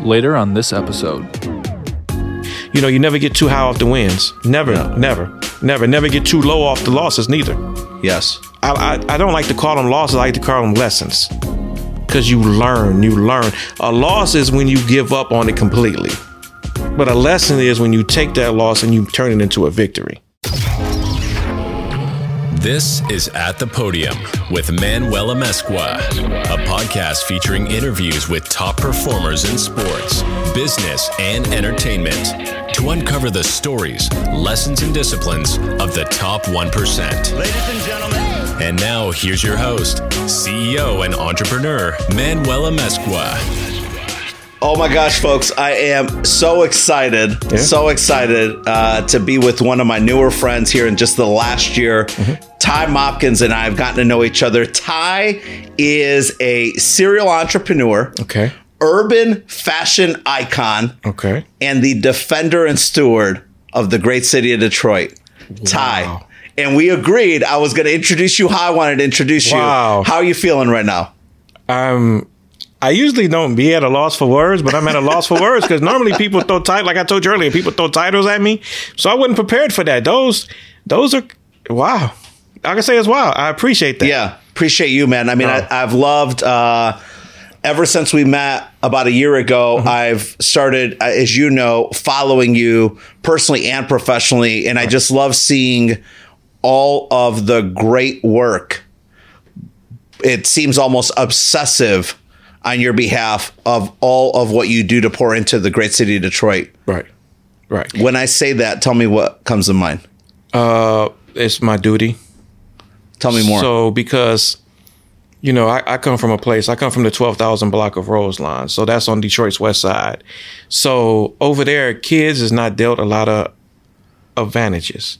Later on this episode, You know, you never get too high off the wins. Never, never, never, never get too low off the losses. Neither. Yes. I, I, I don't like to call them losses. I like to call them lessons. Because you learn, you learn. A loss is when you give up on it completely. But a lesson is when you take that loss and you turn it into a victory. This is At the Podium with Manuel Amezcua, a podcast featuring interviews with top performers in sports, business, and entertainment to uncover the stories, lessons, and disciplines of the top 1%. Ladies and gentlemen. And now, here's your host, CEO and entrepreneur, Manuel Amezcua. Oh my gosh, folks, I am so excited, so excited uh, to be with one of my newer friends here in just the last year. Ty Mopkins and I have gotten to know each other. Ty is a serial entrepreneur, Okay. urban fashion icon, Okay. and the defender and steward of the great city of Detroit. Ty. And we agreed I was going to introduce you how I wanted to introduce Wow. you. How are you feeling right now? Um, I usually don't be at a loss for words, but I'm at a loss for words because normally people throw titles, like I told you earlier, people throw titles at me. So I wasn't prepared for that. Those, those are, wow. I can say it's wow. I appreciate that. Yeah, appreciate you, man. I mean, Oh. I, I've loved uh, ever since we met about a year ago. Mm-hmm. I've started, uh, as you know, following you personally and professionally, and I just love seeing all of the great work. It seems almost obsessive on your behalf of all of what you do to pour into the great city of Detroit. Right. Right. When I say that, tell me what comes to mind. Uh, it's my duty. Tell me more. So because you know, I, I come from a place. I come from the twelve thousand block of Roselawn, so that's on Detroit's west side. So over there, kids is not dealt a lot of advantages.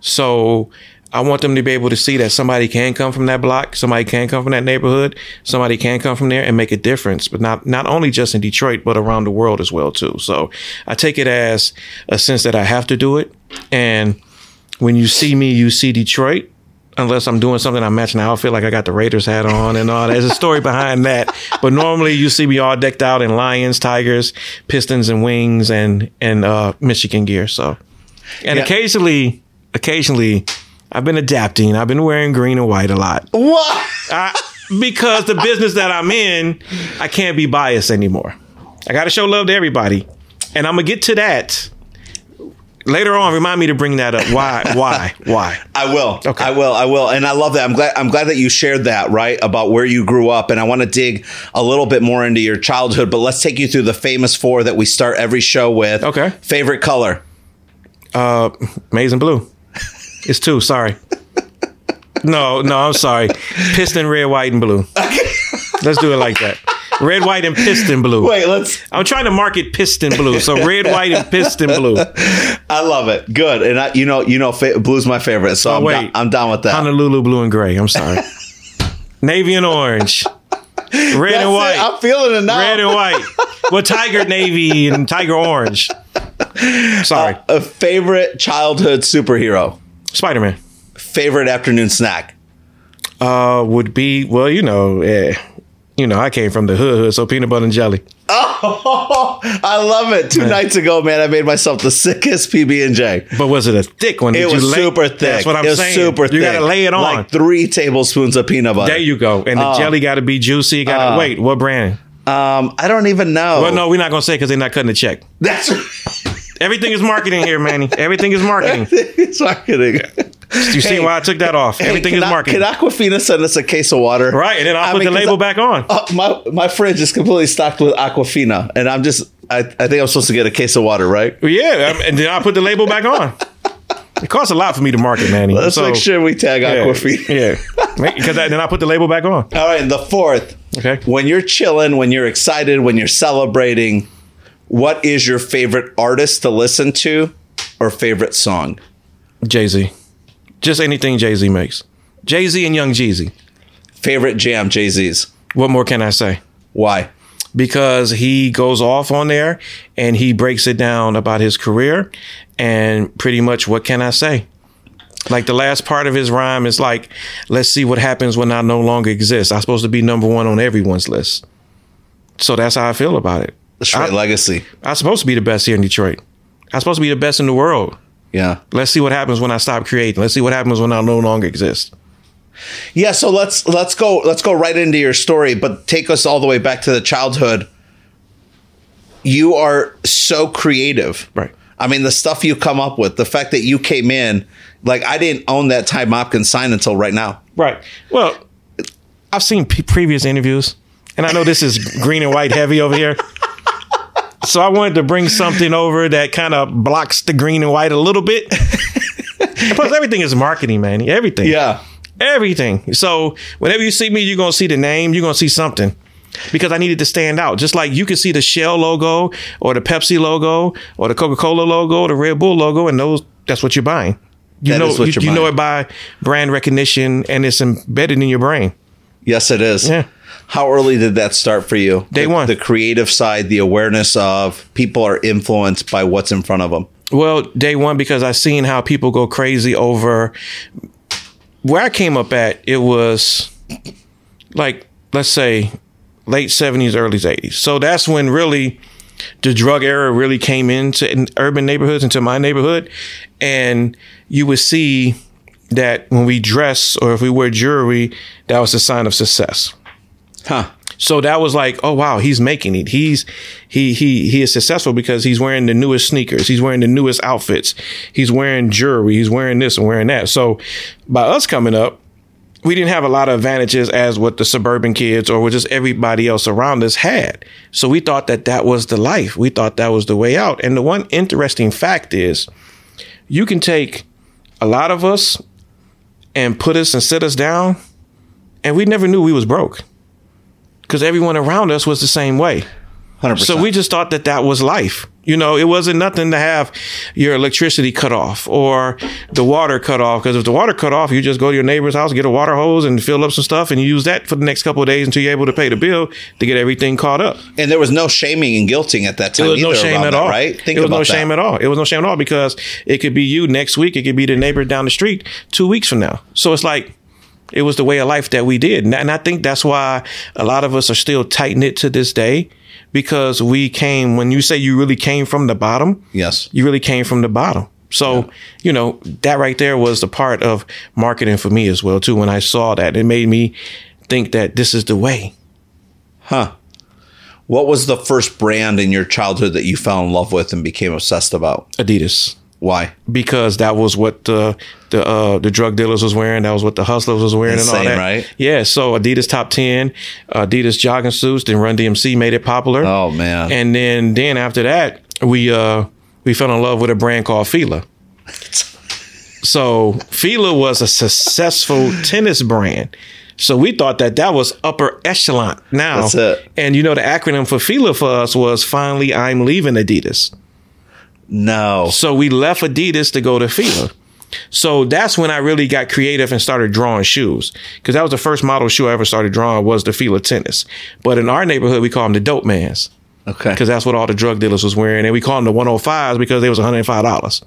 So I want them to be able to see that somebody can come from that block, somebody can come from that neighborhood, somebody can come from there and make a difference. But not not only just in Detroit, but around the world as well too. So I take it as a sense that I have to do it. And when you see me, you see Detroit. Unless I'm doing something, I'm matching the feel like I got the Raiders hat on and all. There's a story behind that. But normally you see me all decked out in Lions, Tigers, Pistons, and Wings, and and uh, Michigan gear. So, and Yeah. occasionally, occasionally, I've been adapting. I've been wearing green and white a lot what? I, because the business that I'm in, I can't be biased anymore. I got to show love to everybody, and I'm gonna get to that later on. Remind me to bring that up. Why? Why? Why? I will. Okay. I will. I will. And I love that. I'm glad. I'm glad that you shared that. Right about where you grew up, and I want to dig a little bit more into your childhood. But let's take you through the famous four that we start every show with. Okay. Favorite color. Uh, maize and blue. It's two. Sorry. No, no, I'm sorry. Piston, red, white, and blue. Let's do it like that. Red, white, and piston blue. Wait. Let's. I'm trying to market piston blue. So red, white, and piston blue. I love it. Good. And I, you know, you know, fa- blue's my favorite. So oh, I'm, Oh, wait. down, I'm down with that. Honolulu blue and gray. I'm sorry. Navy and orange. Red That's and it. white. I'm feeling it now. Red and white. Well, tiger navy and tiger orange. Sorry. Uh, a favorite childhood superhero. Spider Man. Favorite afternoon snack. Uh, would be well, you know, eh, you know, I came from the hood, hood, so peanut butter and jelly. Oh, I love it. Two nights ago, man, I made myself the sickest PB and J. But was it a thick one? It was you lay- super thick. That's what I'm it was saying. super thick. You gotta lay it on. Like three tablespoons of peanut butter. there you go. And the Oh. jelly got to be juicy. Got to wait. What brand? Um, I don't even know. Well, no, we're not gonna say because they're not cutting the check. That's Everything is marketing here, Manny. Everything is marketing. it's marketing. You see Hey, why I took that off? Hey, Everything is marketing. Can Aquafina send us a case of water? Right, and then I'll I put mean, the label I- back on. Uh, my my fridge is completely stocked with Aquafina, and I'm just I, I think I'm supposed to get a case of water, right? Yeah, um, and then I'll put the label back on. It costs a lot for me to market, Manny. Let's So, make sure we tag yeah, Aquafina. Yeah, because then I put the label back on. All right, and the fourth. Okay. When you're chilling, when you're excited, when you're celebrating, what is your favorite artist to listen to or favorite song? Jay Z, just anything Jay Z makes. Jay Z and Young Jeezy. Favorite jam, Jay Z's. What more can I say? Why? because he goes off on there and he breaks it down about his career and pretty much what can I say? Like the last part of his rhyme is like, let's see what happens when I no longer exist. I'm supposed to be number one on everyone's list. So that's how I feel about it. Straight I- legacy. I'm supposed to be the best here in Detroit. I'm supposed to be the best in the world. Yeah. Let's see what happens when I stop creating. Let's see what happens when I no longer exist. Yeah, so let's let's go let's go right into your story, but take us all the way back to the childhood. You are so creative. Right. I mean, the stuff you come up with, the fact that you came in, like I didn't own that Ty Mopkins sign until right now. Right. Well, I've seen p- previous interviews, and I know this is green and white heavy over here. So I wanted to bring something over that kind of blocks the green and white a little bit. Plus, everything is marketing, man. Everything. Yeah. Everything. So whenever you see me, you're gonna see the name. You're gonna see something. Because I needed to stand out. Just like you can see the Shell logo or the Pepsi logo or the Coca-Cola logo or the Red Bull logo, and those that's what you're buying. You That know you, you know it by brand recognition and it's embedded in your brain. Yes, it is. Yeah. How early did that start for you? Day the, one. The creative side, the awareness of people are influenced by what's in front of them. Well, day one because I've seen how people go crazy over where I came up at. It was like let's say late seventies, early eighties. So that's when really the drug era really came into in urban neighborhoods, into my neighborhood, and you would see that when we dress or if we wear jewelry, that was a sign of success. Huh. So that was like, oh wow, he's making it. He's he he he is successful because he's wearing the newest sneakers. He's wearing the newest outfits. He's wearing jewelry. He's wearing this and wearing that. So by us coming up, we didn't have a lot of advantages as what the suburban kids or just everybody else around us had. So we thought that that was the life. We thought that was the way out. And the one interesting fact is, you can take a lot of us and put us and sit us down, and we never knew we was broke because everyone around us was the same way. 100%. So we just thought that that was life. You know, it wasn't nothing to have your electricity cut off or the water cut off. Because if the water cut off, you just go to your neighbor's house, get a water hose, and fill up some stuff, and you use that for the next couple of days until you're able to pay the bill to get everything caught up. and there was no shaming and guilting at that time There was either no shame at that, all. right? Think it was no that. shame at all. It was no shame at all because it could be you next week. It could be the neighbor down the street two weeks from now. So it's like it was the way of life that we did, and I- and I think that's why a lot of us are still tight knit to this day because we came. When you say you really came from the bottom, Yes. you really came from the bottom. So, you know, that right there was the part of marketing for me as well too. When I saw that, it made me think that this is the way. Huh. What was the first brand in your childhood that you fell in love with and became obsessed about? Adidas. Why? because that was what the the uh, the drug dealers was wearing. That was what the hustlers was wearing and all Insane, that. right? Yeah. So Adidas top ten, Adidas jogging suits. Then Run DMC made it popular. Oh man. And then then after that, we uh we fell in love with a brand called Fila. So Fila was a successful tennis brand. So we thought that that was upper echelon. Now, That's it. and you know the acronym for Fila for us was finally I'm leaving Adidas. No. So we left Adidas to go to Fila. So that's when I really got creative and started drawing shoes because that was the first model shoe I ever started drawing was the Fila tennis. But in our neighborhood, we call them the dope mans Okay. because that's what all the drug dealers was wearing, and we call them the 105s because they was 105 dollars.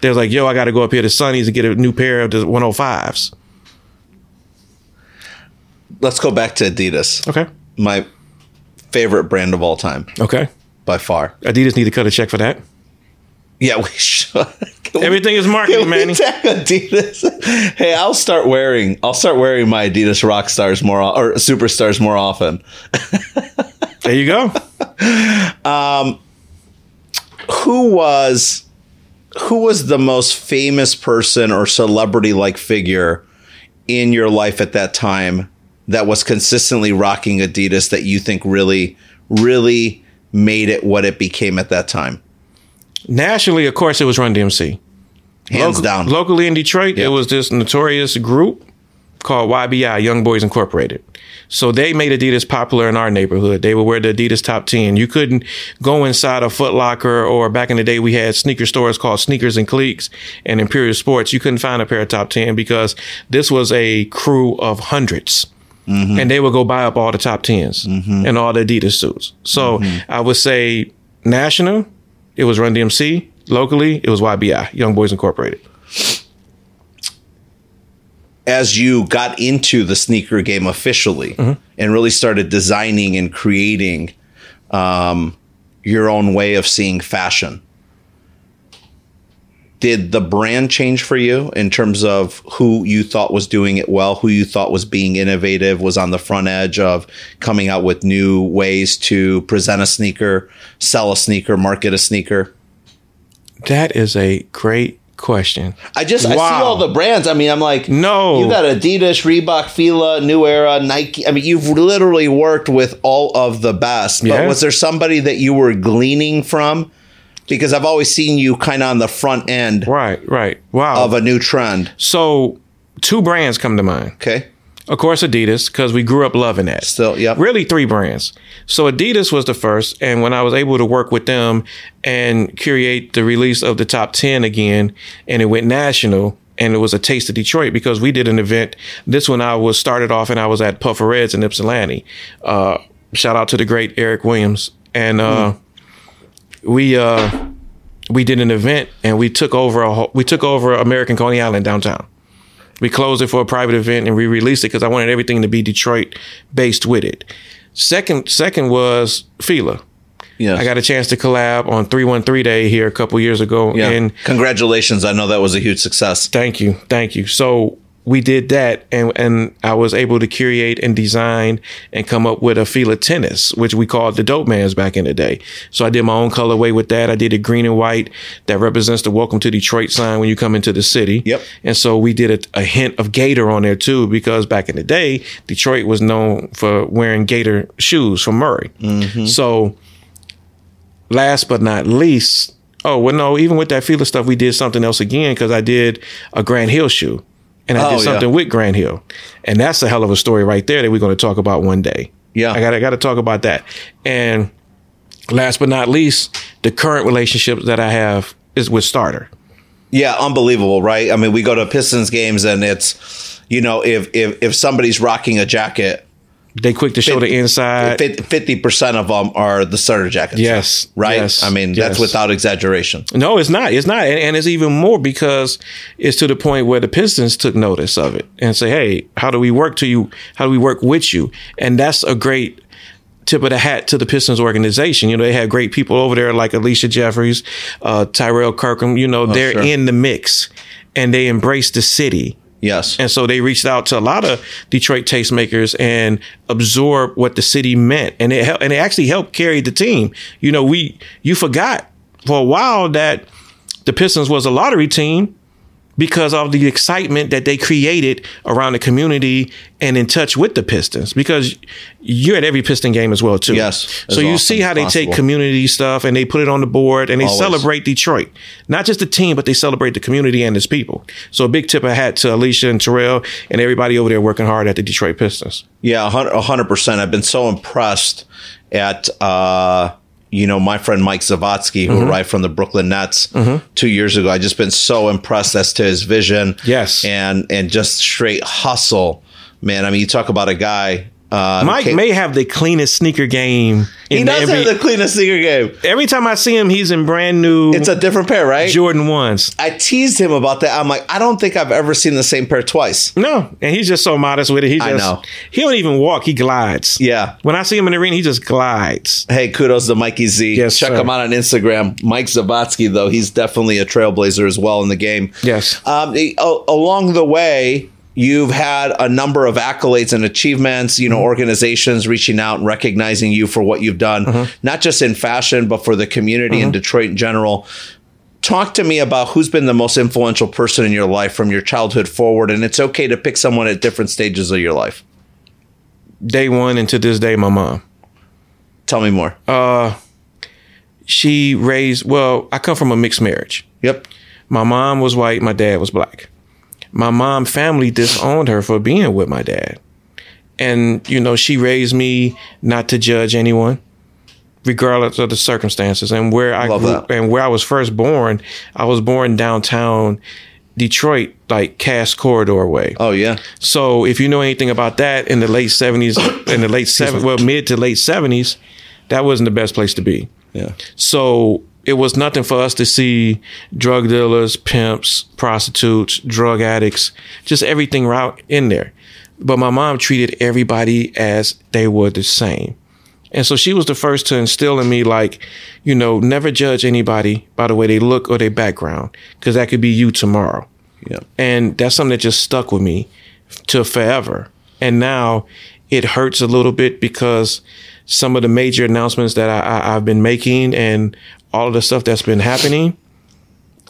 They was like, "Yo, I got to go up here to Sonny's and get a new pair of the 105s." Let's go back to Adidas. Okay, My favorite brand of all time okay. by far. Adidas need to cut a check for that. Yeah, we should. Can we- Everything is marketing, tag Adidas? Hey, I'll start wearing. I'll start wearing my Adidas rock stars more or superstars more often. There you go. Um, who was who was the most famous person or celebrity like figure in your life at that time that was consistently rocking Adidas that you think really really made it what it became at that time? Nationally, of course, it was Run DMC. Hands Local- down. Locally in Detroit, it was this notorious group called YBI, Young Boys Incorporated. So they made Adidas popular in our neighborhood. They would wear the Adidas top 10. You couldn't go inside a Foot Locker or back in the day we had sneaker stores called Sneakers and Cleats and Imperial Sports. You couldn't find a pair of top 10 because this was a crew of 100s mm-hmm. And they would go buy up all the top 10s mm-hmm. and all the Adidas suits. So mm-hmm. I would say national, it was Run DMC. Locally, it was YBI, Young Boys Incorporated. as you got into the sneaker game officially Mm-hmm. and really started designing and creating um, your own way of seeing fashion. Did the brand change for you in terms of who you thought was doing it well, who you thought was being innovative, was on the front edge of coming out with new ways to present a sneaker, sell a sneaker, market a sneaker? That is a great question. I just I see all the brands. I mean, I'm like, No. you got Adidas, Reebok, Fila, New Era, Nike. I mean, you've literally worked with all of the best. But Yeah. was there somebody that you were gleaning from? Because I've always seen you kind of on the front end Right, right. Wow. of a new trend. so two brands come to mind. Okay, Of course, Adidas, because we grew up loving that. still, yeah. Really, three brands. So Adidas was the first, and when I was able to work with them and curate the release of the top ten again, and it went national, and it was a taste of Detroit because we did an event. This one I was started off, and I was at Puffer Reds in Ypsilanti. Uh, shout out to the great Eric Williams, and uh, we uh, we did an event, and we took over a whole, we took over American Coney Island downtown. We closed it for a private event and we released it because I wanted everything to be Detroit based with it. Second, second was Fila. Yeah, I got a chance to collab on 313 Day here a couple years ago. yeah. And Congratulations! I know that was a huge success. thank you. Thank you. So we did that and, and I was able to curate and design and come up with a Fila tennis, which we called the dope mans back in the day. So I did my own colorway with that. I did a green and white that represents the welcome to Detroit sign when you come into the city. Yep. And so we did a, a hint of Gator on there too, because back in the day, Detroit was known for wearing Gator shoes from Murray. Mm-hmm. So last but not least, oh well, no, even with that Fila stuff, we did something else again because I did a Grant Hill shoe, and I Oh, did something yeah. with Grant Hill, and that's a hell of a story right there that we're going to talk about one day. Yeah. I got I got to talk about that. And last but not least, the current relationship that I have is with Starter. Yeah, unbelievable, right? I mean, we go to Pistons games and it's, you know, if if if somebody's rocking a jacket, They quick to show the inside. fifty percent of them are the starter jackets. Yes, right. yes, I mean, that's without exaggeration. No, it's not. It's not, and, and it's even more because it's to the point where the Pistons took notice of it and say, "Hey, how do we work to you? How do we work with you?" And that's a great tip of the hat to the Pistons organization. You know, they have great people over there like Alicia Jeffries, uh, Tyrell Kirkham. You know, they're sure. in the mix and they embrace the city. Yes. And so they reached out to a lot of Detroit tastemakers and absorbed what the city meant. And it helped, and it actually helped carry the team. You know, we, you forgot for a while that the Pistons was a lottery team because of the excitement that they created around the community and in touch with the Pistons because you're at every Piston game as well too. Yes, So you see how they take community stuff and they put it on the board and they Always. celebrate Detroit. Not just the team, but they celebrate the community and its people. So a big tip of hat to Alicia and Terrell and everybody over there working hard at the Detroit Pistons. Yeah, a hundred- hundred percent. I've been so impressed at uh, you know my friend Mike Zavodsky, Mm-hmm. who arrived from the Brooklyn Nets two years ago. I just been so impressed as to his vision. Yes. and and just straight hustle, man. I mean, you talk about a guy. Uh, Mike may have the cleanest sneaker game in he the does NBA. have the cleanest sneaker game. Every time I see him, he's in brand new It's a different pair, right? Jordan ones. I teased him about that. I'm like, I don't think I've ever seen the same pair twice. No, and he's just so modest with it. He just I know. he don't even walk. He glides. Yeah. When I see him in the arena, he just glides. Hey, kudos to Mikey Z. Yes, Check sir. him out on Instagram. Mike Zavodsky, though, he's definitely a trailblazer as well in the game. Yes. Um, a- a- along the way, you've had a number of accolades and achievements, you know, Mm-hmm. organizations reaching out and recognizing you for what you've done, Mm-hmm. not just in fashion, but for the community in Detroit in general. Talk to me about who's been the most influential person in your life from your childhood forward. And it's okay to pick someone at different stages of your life. Day one and to this day, my mom. Tell me more. Uh, She raised. Well, I come from a mixed marriage. yep. My mom was white. My dad was black. My mom family disowned her for being with my dad. And, you know, she raised me not to judge anyone, regardless of the circumstances. And where I Love grew, that. and where I was first born, I was born downtown Detroit, like Cass Corridor way. Oh, yeah. So if you know anything about that in the late seventies, in the late seven, well, mid to late seventies, that wasn't the best place to be. Yeah. So it was nothing for us to see drug dealers, pimps, prostitutes, drug addicts, just everything right in there. But my mom treated everybody as they were the same. And so she was the first to instill in me, like, you know, never judge anybody by the way they look or their background, because that could be you tomorrow. Yeah. And that's something that just stuck with me to forever. And now it hurts a little bit because some of the major announcements that I, I, I've been making and all of the stuff that's been happening,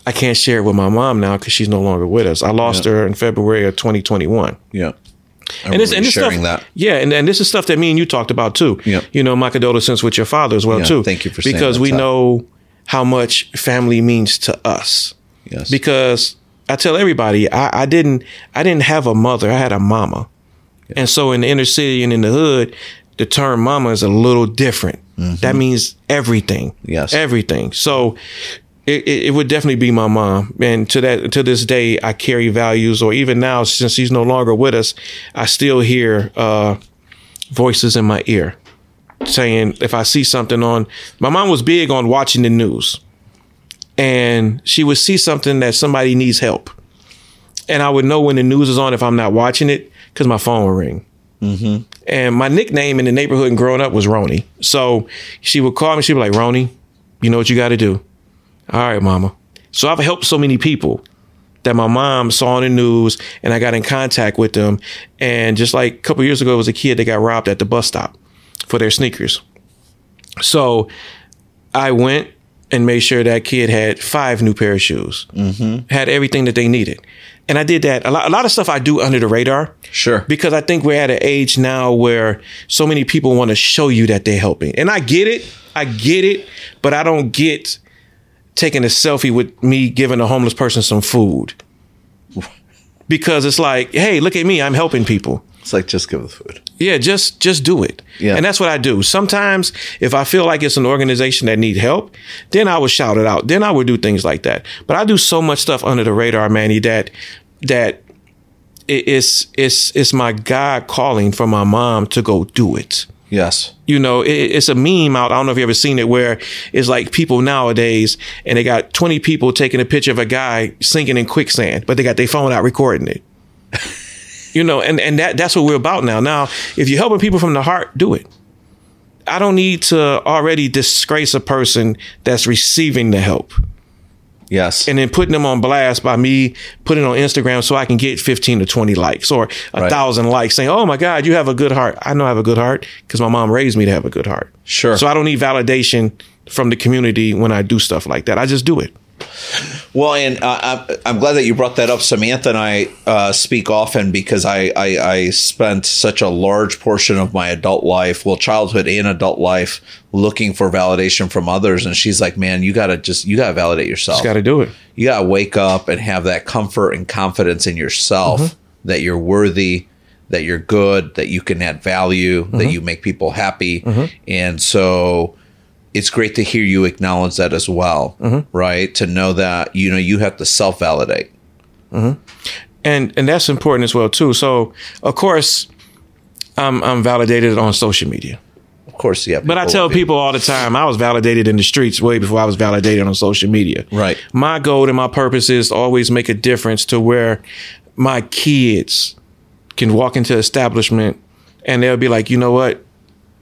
I can't share it with my mom now because she's no longer with us. I lost Yeah. her in February of 2021 Yeah. I and this, and this sharing stuff, that. yeah, and, and this is stuff that me and you talked about too. Yeah. You know, my condolences with your father as well Yeah, too. thank you for because we know how much family means to us. Yes. Because I tell everybody, I, I didn't, I didn't have a mother. I had a mama, and so in the inner city and in the hood, the term "mama" is a little different. That means everything. Mm-hmm. Yes. everything. So. It, it, it would definitely be my mom, and to that to this day, I carry values. Or even now, since she's no longer with us, I still hear uh, voices in my ear saying if I see something on. My mom was big on watching the news, and she would see something that somebody needs help, and I would know when the news is on if I'm not watching it because my phone would ring. And my nickname in the neighborhood and growing up was Roni. So she would call me. She'd be like, Roni, you know what you got to do. All right, mama. So I've helped so many people that my mom saw on the news and I got in contact with them. And just like a couple years ago, it was a kid that got robbed at the bus stop for their sneakers. So I went and made sure that kid had five new pair of shoes, mm-hmm. had everything that they needed. And I did that. A lot, a lot of stuff I do under the radar. Sure. Because I think we're at an age now where so many people want to show you that they're helping. And I get it. I get it. But I don't get taking a selfie with me giving a homeless person some food. Because it's like, hey, look at me. I'm helping people. It's like just give the food. Yeah, just just do it. Yeah. And that's what I do. Sometimes if I feel like it's an organization that need help, then I would shout it out. Then I would do things like that. But I do so much stuff under the radar, Manny, that that it's it's it's my God calling for my mom to go do it. Yes. You know, it, it's a meme out. I don't know if you ever seen it where it's like people nowadays and they got 20 people taking a picture of a guy sinking in quicksand, but they got their phone out recording it. you know, and, and that that's what we're about now. Now, if you're helping people from the heart, do it. I don't need to already disgrace a person that's receiving the help Yes. and then putting them on blast by me putting on Instagram so I can get 15 to 20 likes or a Right. thousand likes saying, Oh my God, you have a good heart. I know I have a good heart because my mom raised me to have a good heart. Sure. So I don't need validation from the community when I do stuff like that. I just do it. Well, and uh, I'm, I'm glad that you brought that up. Samantha and I uh, speak often because I, I, I spent such a large portion of my adult life, well, childhood and adult life, looking for validation from others. And she's like, man, you got to just, you got to validate yourself. Just got to do it. you got to wake up and have that comfort and confidence in yourself that you're worthy, that you're good, that you can add value, that you make people happy. And so it's great to hear you acknowledge that as well, mm-hmm. right? To know that, you know, you have to self validate. Mm-hmm. and and that's important as well too. So of course, I'm I'm validated on social media. Of course, yeah. But I tell people all the time, I was validated in the streets way before I was validated on social media. Right. My goal and my purpose is to always make a difference to where my kids can walk into establishment and they'll be like, you know what?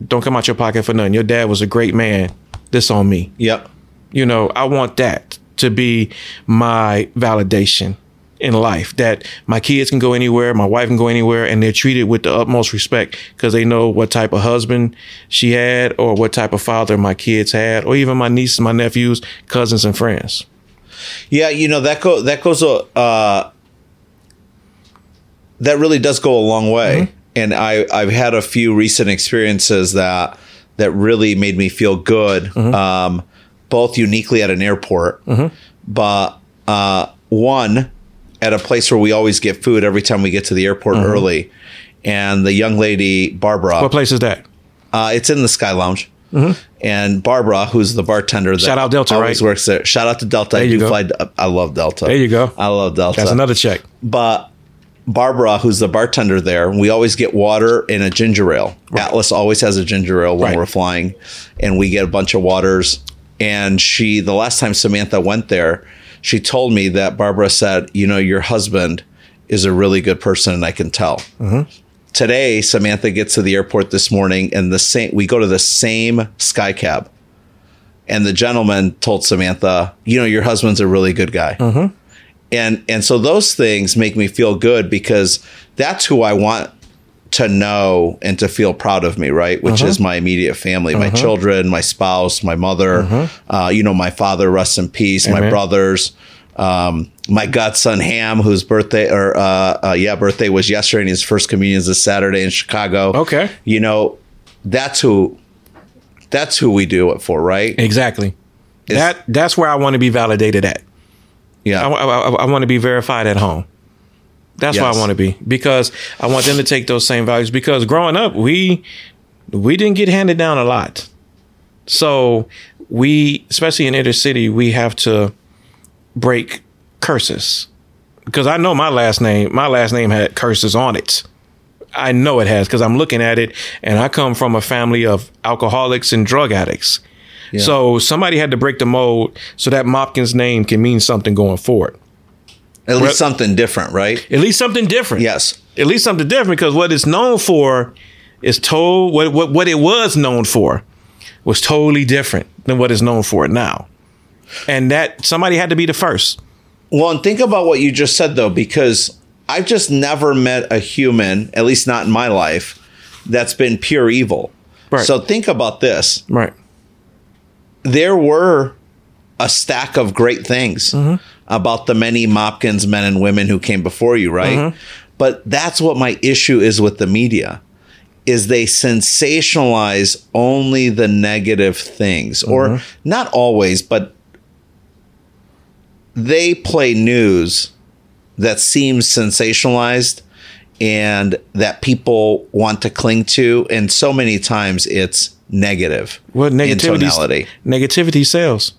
Don't come out your pocket for nothing. Your dad was a great man. This on me. Yep. You know, I want that to be my validation in life that my kids can go anywhere, my wife can go anywhere, and they're treated with the utmost respect because they know what type of husband she had or what type of father my kids had, or even my nieces, my nephews, cousins, and friends. Yeah, you know that go that goes a uh, that really does go a long way. And I I've had a few recent experiences that that really made me feel good. Um, both uniquely at an airport, but uh, one at a place where we always get food every time we get to the airport early. And the young lady Barbara, What place is that? uh, it's in the Sky Lounge. And Barbara, who's the bartender, that Mm-hmm. Shout out Delta, always right? works there. Shout out to Delta. I There you do go. fly. I love Delta. There you go. I love Delta. That's another check. But Barbara, who's the bartender there, we always get water and a ginger ale. Atlas always has a ginger ale when Right. we're flying, and we get a bunch of waters. And she, the last time Samantha went there, she told me that Barbara said, "You know, your husband is a really good person, and I can tell." today Samantha gets to the airport this morning and the same we go to the same sky cab. And the gentleman told Samantha, you know, your husband's a really good guy. Mm-hmm. And and so those things make me feel good because that's who I want to know and to feel proud of me, right? Which Uh-huh. is my immediate family, my children, my spouse, my mother, uh, you know, my father, rest in peace, my Uh-huh. Brothers, um, my godson Ham, whose birthday or uh, uh, yeah, birthday was yesterday, and his first communion is this Saturday in Chicago. Okay. you know, that's who, that's who we do it for, right? Exactly. that that's where I want to be validated at. Yeah, I, want to be verified at home. That's where Yes. I want to be because I want them to take those same values. Because growing up, we we didn't get handed down a lot, so we, especially in inner city, we have to break curses. Because I know my last name, my last name had curses on it. I know it has because I'm looking at it, and I come from a family of alcoholics and drug addicts. So somebody had to break the mold so that Mopkins name can mean something going forward. at least something different, right? At least something different. Yes, At least something different because what it's known for is told what, what what it was known for was totally different than what it's known for now. And that somebody had to be the first. Well, and think about what you just said though, because I've just never met a human, at least not in my life, that's been pure evil. Right. So think about this. Right. There were a stack of great things mm-hmm. about the many Mopkins men and women who came before you, right? Mm-hmm. But that's what my issue is with the media is they sensationalize only the negative things or mm-hmm. not always, but they play news that seems sensationalized and that people want to cling to and so many times it's negative What negativity? Negativity sells.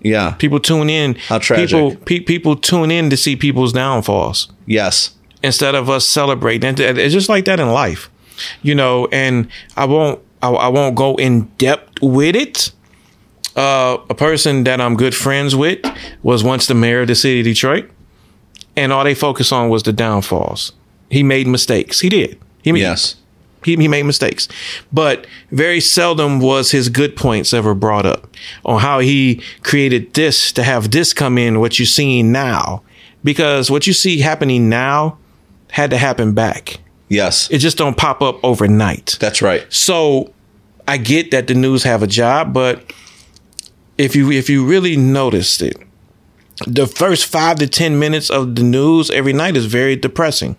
yeah People tune in. How tragic. People pe- people tune in to see people's downfalls. yes instead of us celebrating. It's just like that in life, you know. And I won't, I, I won't go in depth with it. Uh, a person that I'm good friends with was once the mayor of the city of Detroit, and all they focused on was the downfalls. He made mistakes. He did. He made, yes he, he made mistakes, but very seldom was his good points ever brought up on how he created this to have this come in what you're seeing now, because what you see happening now had to happen back. yes It just don't pop up overnight. that's right So I get that the news have a job, but if you if you really noticed it, the first five to ten minutes of the news every night is very depressing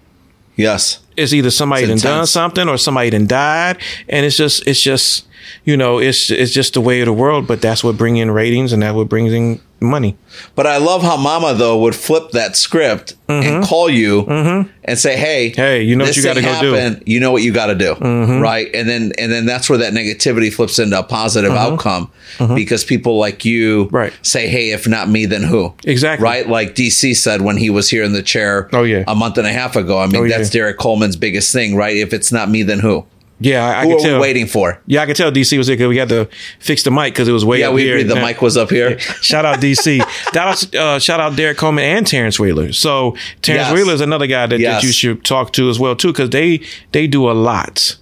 yes it's either somebody It's done intense. something or somebody done died and it's just it's just you know it's it's just the way of the world but that's what bring in ratings and that what brings in money but i love how mama though would flip that script and call you and say hey Mm-hmm. Hey, you know what you gotta thing go do. Mm-hmm. you know what you got to do right and then and then that's where that negativity flips into a positive outcome because people like you Mm-hmm. Right. say hey if not me then who Exactly. right like dc said when he was here in the chair Oh, yeah. a month and a half ago i mean Oh, yeah. that's derek coleman's biggest thing right if it's not me then who yeah i, I are tell waiting for yeah i can tell dc was here because we had to fix the mic because it was way yeah up we here agreed the mic was up here Shout out DC. Shout out, uh, shout out Derek Coleman and Terrence Wheeler. So Terrence Yes. Wheeler is another guy that, Yes. that you should talk to as well too, because they they do a lot,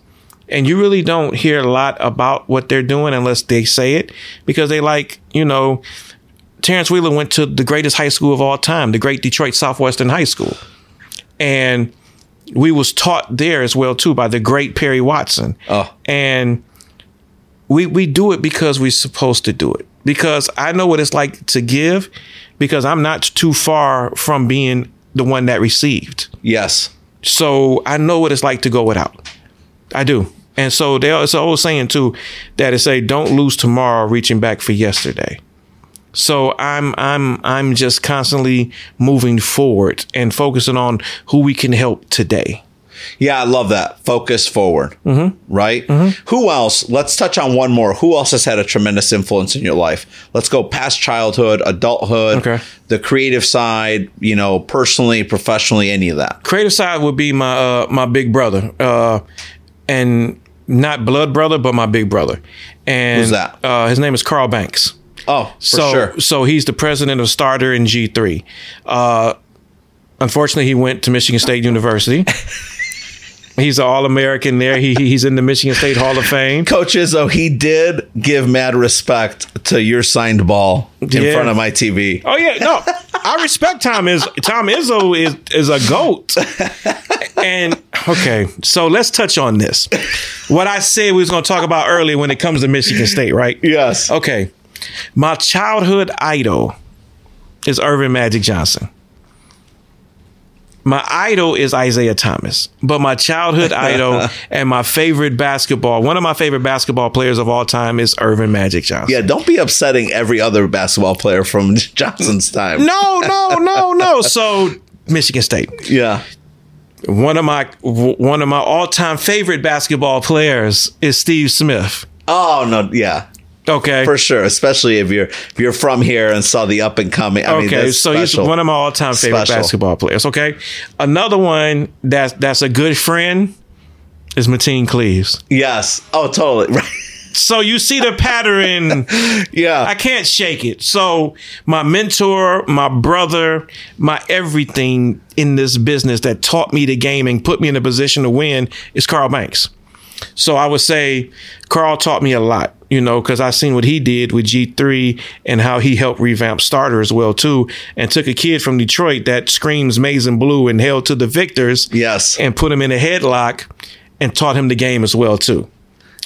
and you really don't hear a lot about what they're doing unless they say it, because they like you know. Terrence Wheeler went to the greatest high school of all time, the great Detroit Southwestern High School, and we was taught there as well too by the great Perry Watson. Oh. and we we do it because we're supposed to do it because I know what it's like to give because I'm not too far from being the one that received. yes So I know what it's like to go without. I do. And so there it's an old saying too that it say don't lose tomorrow reaching back for yesterday. So I'm I'm I'm just constantly moving forward and focusing on who we can help today. Yeah, I love that. Focus forward. Mm-hmm. Right? Who else? Let's touch on one more. Who else has had a tremendous influence in your life? Let's go past childhood, adulthood, Okay. the creative side, you know, personally, professionally, any of that. creative side would be my uh, my big brother, uh, and not blood brother, but my big brother. And Who's that? Uh, his name is Carl Banks. Oh, for so sure. so he's the president of Starter in G three. Uh, unfortunately, he went to Michigan State University. He's an All American there. He, he's in the Michigan State Hall of Fame. Coach Izzo, he did give mad respect to your signed ball in Yeah. front of my TV. Oh yeah, no, I respect Tom is Tom Izzo is is a goat. And okay, so let's touch on this. What I said we was going to talk about earlier when it comes to Michigan State, right? Yes. Okay, my childhood idol is Earvin Magic Johnson. My idol is Isiah Thomas, but my childhood idol and my favorite basketball, one of my favorite basketball players of all time is Earvin Magic Johnson. Yeah, don't be upsetting every other basketball player from Johnson's time. No, no, no, no. So Michigan State. Yeah. One of my one of my all time favorite basketball players is Steve Smith. Oh no, yeah. Okay. For sure, especially if you're if you're from here and saw the up and coming. I okay, that's so he's one of my all time favorite Special. basketball players. Okay. Another one that's that's a good friend is Mateen Cleaves. Yes. Oh, totally. Right. So you see the pattern. Yeah. I can't shake it. So my mentor, my brother, my everything in this business that taught me the game and put me in a position to win is Carl Banks. So I would say Carl taught me a lot, you know, because I seen what he did with G3 and how he helped revamp starter as well too, and took a kid from Detroit that screams maize and blue and held to the victors, Yes. and put him in a headlock and taught him the game as well too.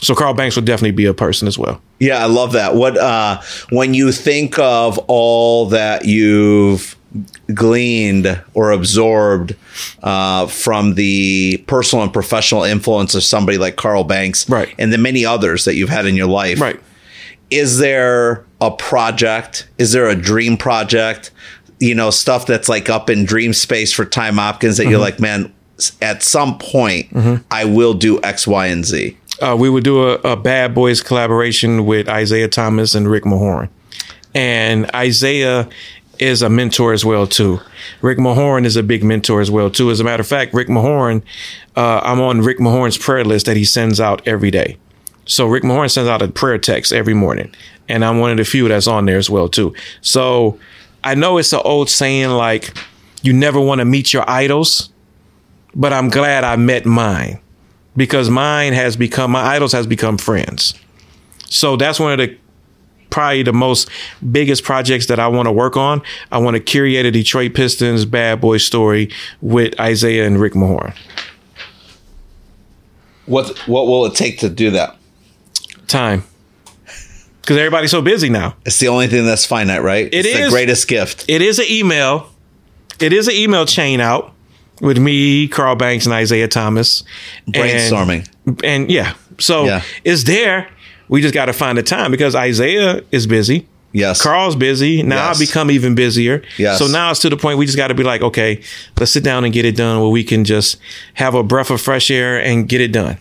So Carl Banks would definitely be a person as well. Yeah, I love that. What uh when you think of all that you've gleaned or absorbed uh, from the personal and professional influence of somebody like Carl Banks, Right. and the many others that you've had in your life, Right. is there a project? Is there a dream project? You know, stuff that's like up in dream space for Ty Mopkins that Mm-hmm. you're like, man, at some point I will do X, Y, and Z. uh, we would do a, a Bad Boys collaboration with Isiah Thomas and Rick Mahorn. And Isiah is a mentor as well too. Rick Mahorn is a big mentor as well too. As a matter of fact, Rick Mahorn, uh, I'm on Rick Mahorn's prayer list that he sends out every day. So Rick Mahorn sends out a prayer text every morning, and I'm one of the few that's on there as well too. So I know it's an old saying like, you never want to meet your idols, but I'm glad I met mine because mine has become my idols has become friends. So that's one of the probably the most biggest projects that I want to work on. I want to curate a Detroit Pistons bad boy story with Isiah and Rick Mahorn. What what will it take to do that? Time. Because everybody's so busy now. It's the only thing that's finite, right? It it's the greatest gift. It is an email. It is an email chain out with me, Carl Banks, and Isiah Thomas. And- Brainstorming. And, yeah. So Yeah. it's there. We just got to find the time because Isiah is busy. Yes. Carl's busy. Now Yes. I've become even busier. Yes. So now it's to the point we just got to be like, okay, let's sit down and get it done where we can just have a breath of fresh air and get it done.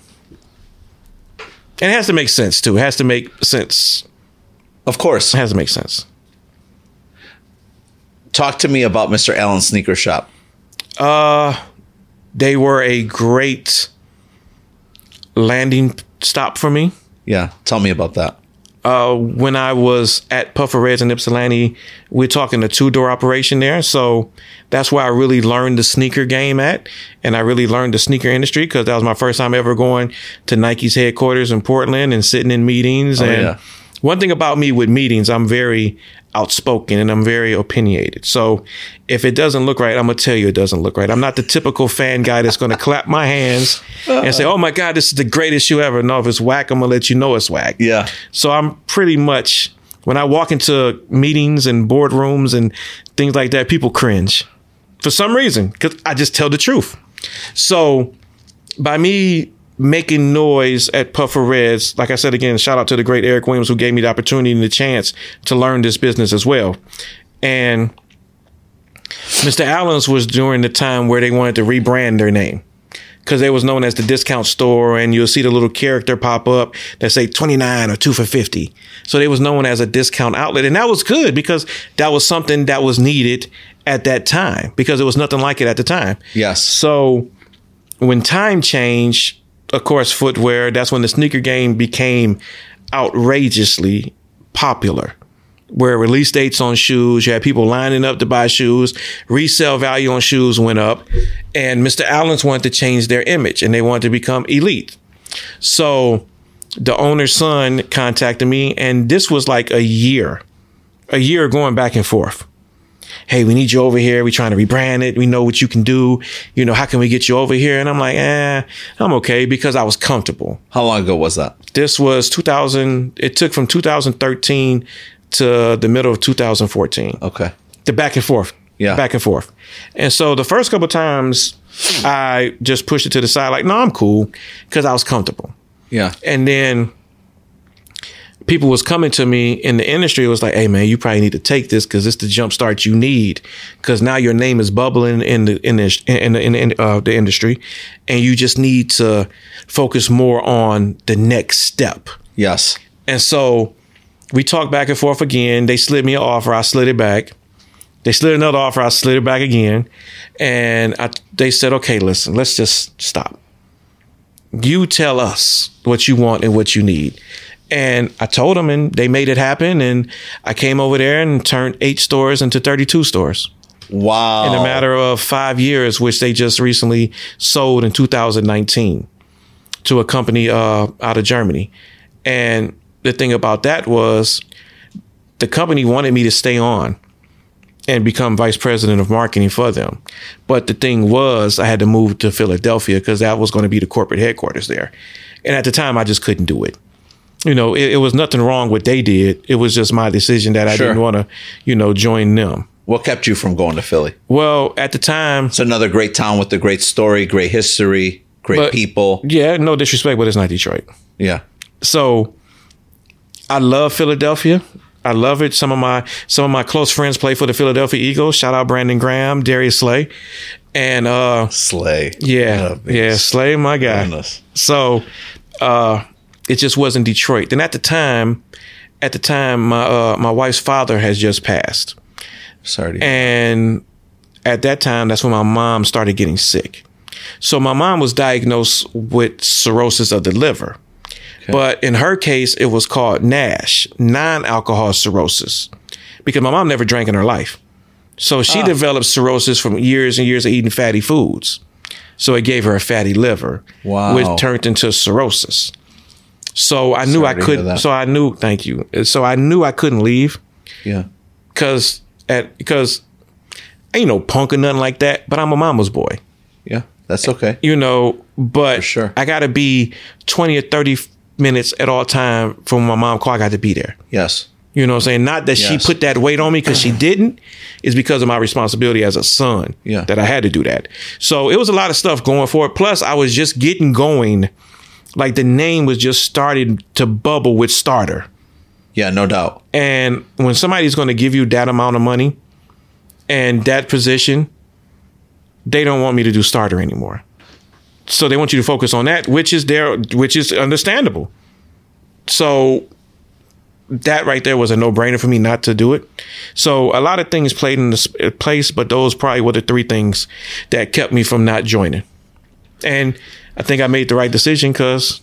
And it has to make sense too. It has to make sense. Of course. It has to make sense. Talk to me about Mr. Alan's Sneaker Shop. Uh they were a great landing stop for me. Yeah. Tell me about that. uh, when I was at Puffer Reds in Ypsilanti, we're talking a two door operation there. So that's where I really learned the sneaker game at. And I really learned the sneaker industry because that was my first time ever going to Nike's headquarters in Portland and sitting in meetings. and yeah. one thing about me with meetings, I'm very outspoken and I'm very opinionated. So if it doesn't look right, I'm going to tell you it doesn't look right. I'm not the typical fan guy that's going to clap my hands and say, oh my God, this is the greatest shoe ever. No, if it's whack, I'm going to let you know it's whack. Yeah. So I'm pretty much when I walk into meetings and boardrooms and things like that, people cringe for some reason because I just tell the truth. So by me making noise at Puffer Reds, like I said again, shout out to the great Eric Williams who gave me the opportunity and the chance to learn this business as well. And Mr. Alan's was during the time where they wanted to rebrand their name because they was known as the discount store and you'll see the little character pop up that say 29 or 2 for 50 so they was known as a discount outlet and that was good because that was something that was needed at that time because it was nothing like it at the time Yes. so when time changed of course footwear that's when the sneaker game became outrageously popular where release dates on shoes, you had people lining up to buy shoes, resale value on shoes went up, and Mr. Alan's wanted to change their image and they wanted to become elite. So the owner's son contacted me, and this was like a year, a year going back and forth. Hey, we need you over here. We're trying to rebrand it. We know what you can do. You know, how can we get you over here? And I'm like, eh, I'm okay because I was comfortable. How long ago was that? This was 2000. It took from 2013 to the middle of 2014. Okay. The back and forth. Yeah. Back and forth. And so the first couple times I just pushed it to the side, like, no, I'm cool because I was comfortable. Yeah. And then people was coming to me in the industry it was like hey man you probably need to take this because it's the jump start you need because now your name is bubbling in the in the in the, in the, uh, the industry and you just need to focus more on the next step. Yes. and so we talked back and forth again. They slid me an offer i slid it back. They slid another offer i slid it back again. And I, they said okay listen let's just stop. You tell us what you want and what you need and I told them, and they made it happen. And I came over there and turned eight stores into 32 stores Wow. in a matter of five years, which they just recently sold in 2019 to a company uh, out of Germany. And the thing about that was the company wanted me to stay on and become vice president of marketing for them. But the thing was, I had to move to Philadelphia because that was going to be the corporate headquarters there. And at the time, I just couldn't do it you know, it, it, was nothing wrong what they did. It was just my decision that I Sure. didn't want to, you know, join them. What kept you from going to Philly? Well, at the time, It's another great town with a great story, great history, great But- people. yeah, no disrespect, but it's not Detroit. Yeah. So I love Philadelphia. I love it. Some of my some of my close friends play for the Philadelphia Eagles. Shout out Brandon Graham, Darius Slay, and uh, Slay. yeah, yeah, Slay, my guy. goodness. So uh, it just wasn't Detroit. Then at the time, at the time, my uh, my wife's father has just passed. Sorry. And at that time, that's when my mom started getting sick. So my mom was diagnosed with cirrhosis of the liver. But in her case, it was called NASH, non alcohol cirrhosis, because my mom never drank in her life. So she developed cirrhosis from years and years of eating fatty foods. So it gave her a fatty liver, Wow. which turned into cirrhosis. So I knew Sorry I couldn't. So I knew. Thank you. So I knew I couldn't leave yeah. because at because ain't no punk or nothing like that. But I'm a mama's boy, Yeah. That's okay. you know. But sure. I got to be twenty or thirty minutes at all time from my mom call. I got to be there. Yes. You know what I'm saying? Not that she put that weight on me because she didn't. It's because of my responsibility as a son Yeah. that I had to do that. So it was a lot of stuff going for it. Plus, I was just getting going. Like the name was just starting to bubble with starter. Yeah, no doubt. And when somebody's going to give you that amount of money and that position, they don't want me to do starter anymore. So they want you to focus on that, which is there, which is understandable. So that right there was a no brainer for me not to do it. So a lot of things played in this place, but those probably were the three things that kept me from not joining. And I think I made the right decision because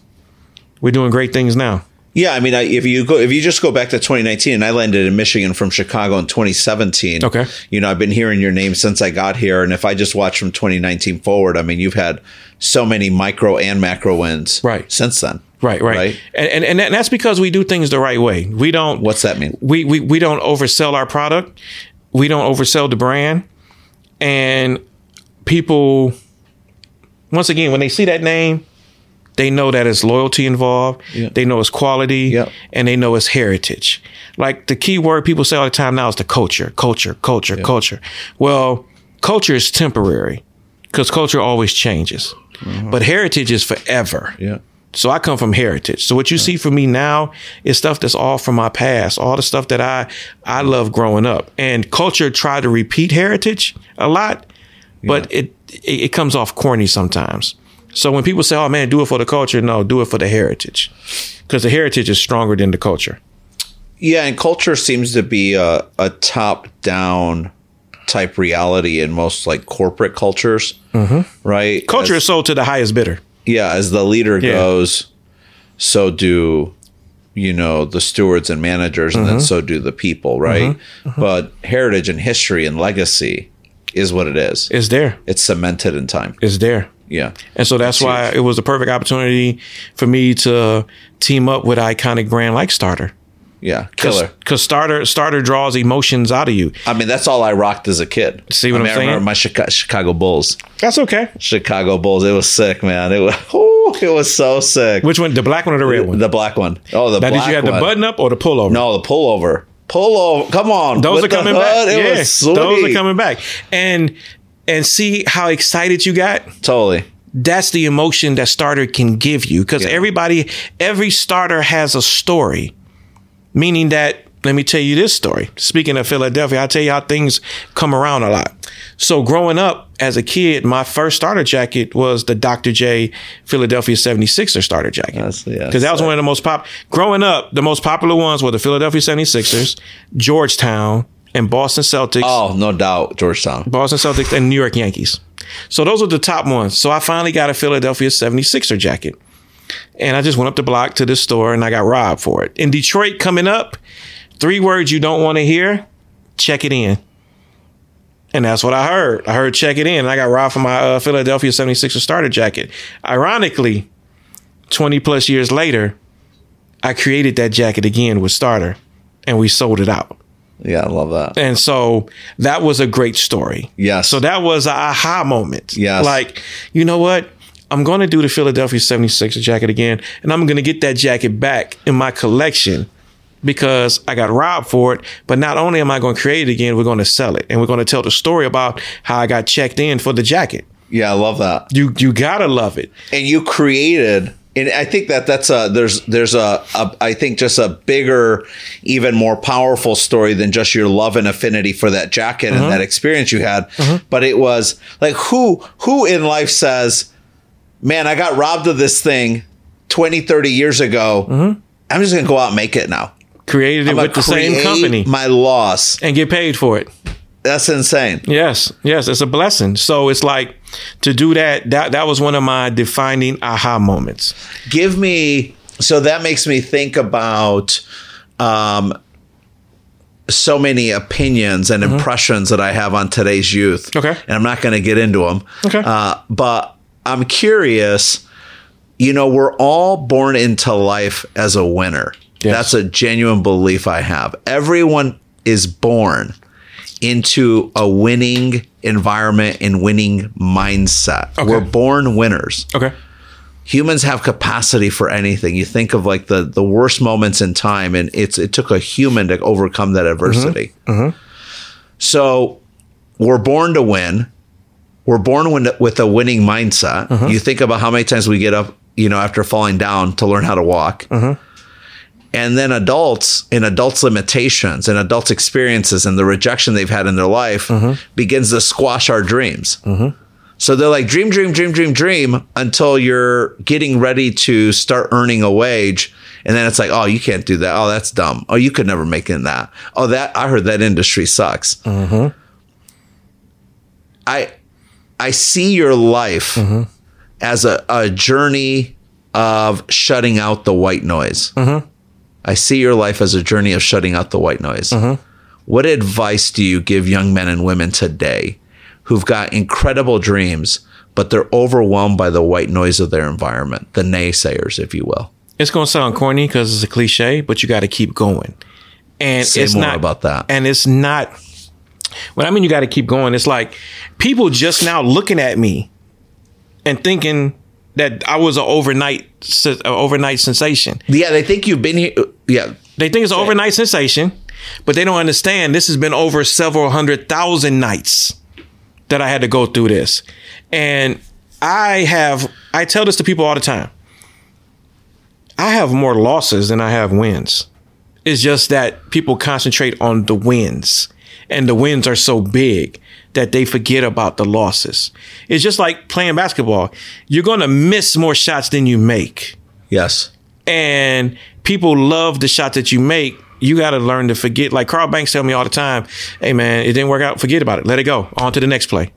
we're doing great things now. Yeah, I mean, I, if you go, if you just go back to 2019, and I landed in Michigan from Chicago in 2017. Okay. you know, I've been hearing your name since I got here, and if I just watch from 2019 forward, I mean, you've had so many micro and macro wins, Right. Since then, Right, right, Right. And, and and that's because we do things the right way. We don't. What's that mean? We we we don't oversell our product. We don't oversell the brand, and people. Once again, when they see that name, they know that it's loyalty involved. Yeah. They know it's quality, Yep. and they know it's heritage. Like the key word people say all the time now is the culture, culture, culture, culture. Well, culture is temporary because culture always changes, mm-hmm. but heritage is forever. Yeah, So I come from heritage. So what you see from me now is stuff that's all from my past, all the stuff that I I love growing up. And culture tried to repeat heritage a lot, but it, it it comes off corny sometimes. So when people say, "Oh man, do it for the culture," no, do it for the heritage, because the heritage is stronger than the culture. yeah, and culture seems to be a, a top down type reality in most like corporate cultures, mm-hmm. right? Culture As- is sold to the highest bidder. yeah, as the leader Yeah. goes, so do you know the stewards and managers, and then mm-hmm. so do the people, right? Mm-hmm. Mm-hmm. But heritage and history and legacy is what it is. It's there. It's cemented in time. It's there. Yeah. And so that's why it was the perfect opportunity for me to team up with iconic brand like Starter. Yeah. Killer. Because Starter Starter draws emotions out of you. I mean, that's all I rocked as a kid. See what I I'm mean, I saying? remember my Chicago, Chicago Bulls. That's okay. Chicago Bulls. It was sick, man. It was ooh, it was so sick. Which one? The black one or the red one? The black one. Oh, the now, black did you have one. the button up or the pullover? No, the pullover. Pullover. Come on. those are coming back. It yeah, those are coming back. And and see how excited you got. Totally. That's the emotion that starter can give you because Yeah. everybody, every starter has a story. Meaning that, let me tell you this story. Speaking of Philadelphia, I'll tell you how things come around a lot. So growing up as a kid, my first starter jacket was the Dr. J Philadelphia 76er starter jacket. Yeah, Because that was one of the most pop growing up, the most popular ones were the Philadelphia 76ers, Georgetown, and Boston Celtics. Oh, no doubt, Georgetown. Boston Celtics and New York Yankees. So those are the top ones. So I finally got a Philadelphia 76er jacket. And I just went up the block to the store and I got robbed for it. In Detroit coming up, three words you don't want to hear, check it in. And that's what I heard. I heard check it in and I got robbed for my uh, Philadelphia 76er starter jacket. Ironically, 20 plus years later, I created that jacket again with starter and we sold it out. Yeah, I love that. And so that was a great story. Yes. So that was a aha moment. Yes. Like, you know what? I'm going to do the Philadelphia 76er jacket again, and I'm going to get that jacket back in my collection because I got robbed for it. But not only am I going to create it again, we're going to sell it, and we're going to tell the story about how I got checked in for the jacket. Yeah, I love that. You you gotta love it. and you created and i think that that's a there's there's a, a i think just a bigger even more powerful story than just your love and affinity for that jacket and uh-huh. that experience you had uh-huh. but it was like who who in life says man i got robbed of this thing 20 30 years ago uh-huh. i'm just gonna go out and make it now Created it with the same company my loss and get paid for it. that's insane Yes, yes, it's a blessing. So it's like to do that. That that was one of my defining aha moments. give me so that makes me think about um so many opinions and impressions that I have on today's youth. Mm-hmm. Okay. And I'm not going to get into them. Okay. Uh, but I'm curious, you know, we're all born into life as a winner. Yes. That's a genuine belief I have. Everyone is born into a winning environment and winning mindset. Okay. We're born winners Okay. humans have capacity for anything. You think of like the the worst moments in time, and it's it took a human to overcome that adversity. Mm-hmm. Mm-hmm. So we're born to win. We're born with, with a winning mindset. Mm-hmm. You think about how many times we get up, you know, after falling down to learn how to walk. And then adults and adults' limitations and adults' experiences and the rejection they've had in their life mm-hmm. begins to squash our dreams. Mm-hmm. So they're like dream, dream, dream, dream, dream until you're getting ready to start earning a wage. And then it's like, oh, you can't do that. Oh, that's dumb. Oh, you could never make it in that. Oh, that I heard that industry sucks. Mm-hmm. I I see your life as a, a journey of shutting out the white noise. I see your life as a journey of shutting out the white noise. Mm-hmm. What advice do you give young men and women today who've got incredible dreams, but they're overwhelmed by the white noise of their environment, the naysayers, if you will? It's gonna sound corny because it's a cliche, but you got to keep going. And Say it's more not about that. And it's not. When I mean you got to keep going, it's like people just now looking at me and thinking that I was an overnight, se- a overnight sensation. Yeah, they think you've been here. Uh, yeah, They think it's an overnight sensation, but they don't understand this has been over several hundred thousand nights that I had to go through this. And I have, I tell this to people all the time. I have more losses than I have wins. It's just that people concentrate on the wins, and the wins are so big that they forget about the losses. It's just like playing basketball. You're going to miss more shots than you make yes. and people love the shot that you make. You got to learn to forget. Like Carl Banks tell me all the time, "Hey man, it didn't work out. Forget about it. Let it go. On to the next play."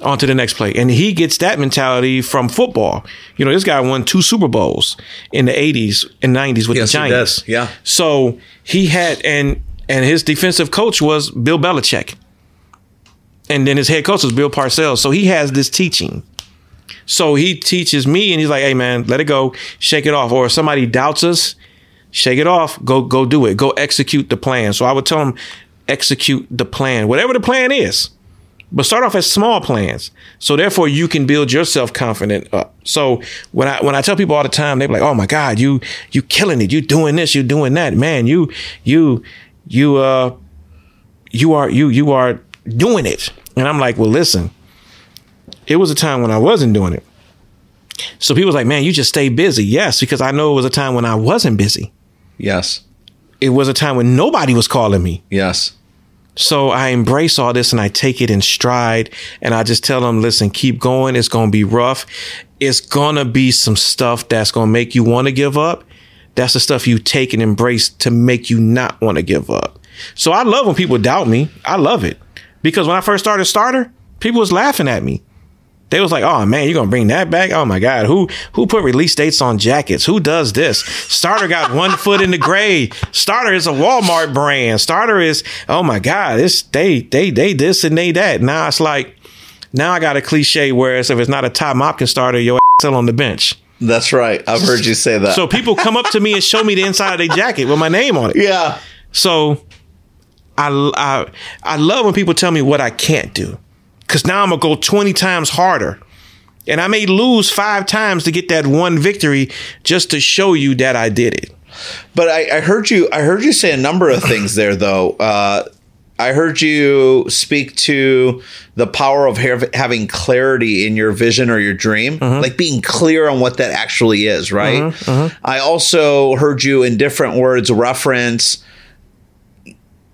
on to the next play. And he gets that mentality from football. You know, this guy won two Super Bowls in the 80s and 90s with Yes, the he Giants. Yeah. So he had and and his defensive coach was Bill Belichick. And then his head coach was Bill Parcells. So he has this teaching. So he teaches me and he's like, hey man, let it go, shake it off. Or if somebody doubts us, shake it off, go go do it. Go execute the plan. So I would tell him, execute the plan. Whatever the plan is. But start off as small plans. So therefore you can build your self confident up. So when I when I tell people all the time, they're like, Oh my God, you you killing it, You're doing this, You're doing that. Man, you you you uh you are you you are doing it. And I'm like, well, listen, it was a time when I wasn't doing it. So people was like, man, you just stay busy. Yes, because I know it was a time when I wasn't busy. Yes. It was a time when nobody was calling me. Yes. So I embrace all this and I take it in stride and I just tell them, listen, keep going. It's going to be rough. It's going to be some stuff that's going to make you want to give up. That's the stuff you take and embrace to make you not want to give up. So I love when people doubt me. I love it because when I first started starter, people was laughing at me. They was like, "Oh man, you're gonna bring that back? Oh my god, who who put release dates on jackets? Who does this? Starter got one foot in the grave. Starter is a Walmart brand. Starter is oh my god, this they they they this and they that. Now it's like now I got a cliche where it's, if it's not a Ty Mopkins starter, your ass still on the bench. That's right. I've heard you say that. So people come up to me and show me the inside of their jacket with my name on it. yeah. So I, I, I love when people tell me what I can't do because now I'm going to go 20 times harder. And I may lose five times to get that one victory just to show you that I did it. But I, I heard you. I heard you say a number of things there, though. Uh, I heard you speak to the power of hav- having clarity in your vision or your dream, mm-hmm. like being clear on what that actually is. Right. Mm-hmm, mm-hmm. I also heard you in different words reference.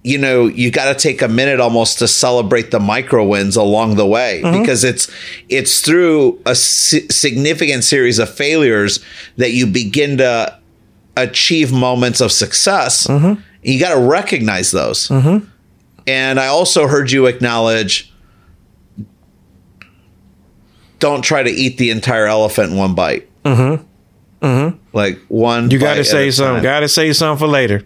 You know, you got to take a minute almost to celebrate the micro wins along the way because it's it's through a si- significant series of failures that you begin to achieve moments of success. You got to recognize those. And I also heard you acknowledge don't try to eat the entire elephant in one bite. Mm-hmm. Mm-hmm. Like one. You got to say something. Got to say something for later.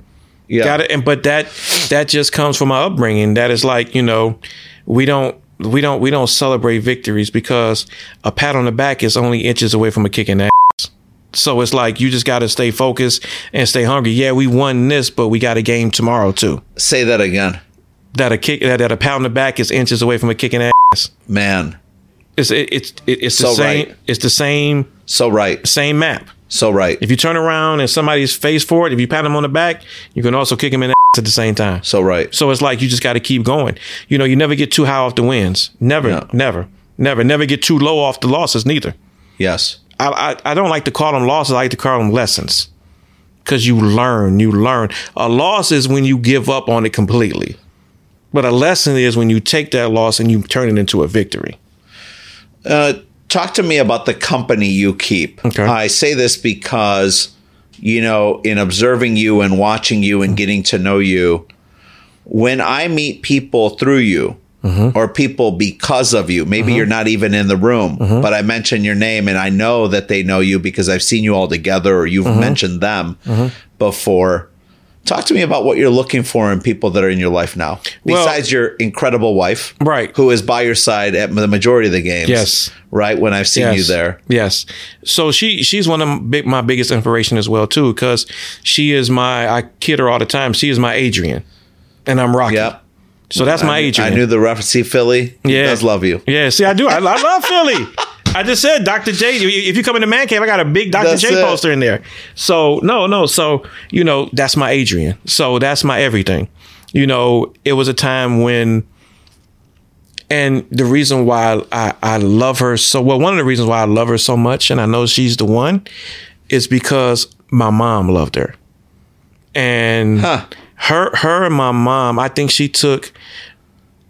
Yeah. Got it. And but that that just comes from my upbringing. That is like you know, we don't we don't we don't celebrate victories because a pat on the back is only inches away from a kick in the ass. So it's like you just got to stay focused and stay hungry. Yeah, we won this, but we got a game tomorrow too. Say that again, That a kick that, that a pat on the back is inches away from a kicking ass. man. It's it, it's it, it's the same. right. It's the same So right. same map. So right. If you turn around and somebody's face forward, if you pat them on the back, you can also kick them in the ass at the same time. So right. So it's like you just got to keep going. You know, you never get too high off the wins. Never, No. never, never, never get too low off the losses. Neither. Yes. I, I I don't like to call them losses. I like to call them lessons because you learn. You learn. A loss is when you give up on it completely, but a lesson is when you take that loss and you turn it into a victory. Uh, talk to me about the company you keep. Okay. I say this because, you know, in observing you and watching you and getting to know you, when I meet people through you Mm-hmm. or people because of you, maybe you're not even in the room, Mm-hmm. but I mention your name and I know that they know you because I've seen you all together or you've Mm-hmm. mentioned them before. Talk to me about what you're looking for in people that are in your life now, Well- besides your incredible wife, Right. Who is by your side at the majority of the games, Yes. right? When I've seen you there, Yes. So she she's one of my, big, my biggest inspiration as well too, because she is my I kid her all the time. She is my Adrian, and I'm Rocky. Yep. So that's my I, Adrian. I knew the reference. See, Philly, he Yeah. does love you. Yeah, see, I do. I, I love Philly. I just said Dr. J. If you come in the man cave, I got a big Dr. That's J it. poster in there. So no, no. So you know, that's my Adrian. So that's my everything. You know, it was a time when, and the reason why I I love her so well. One of the reasons why I love her so much, and I know she's the one, is because my mom loved her, and Huh. her her and my mom. I think she took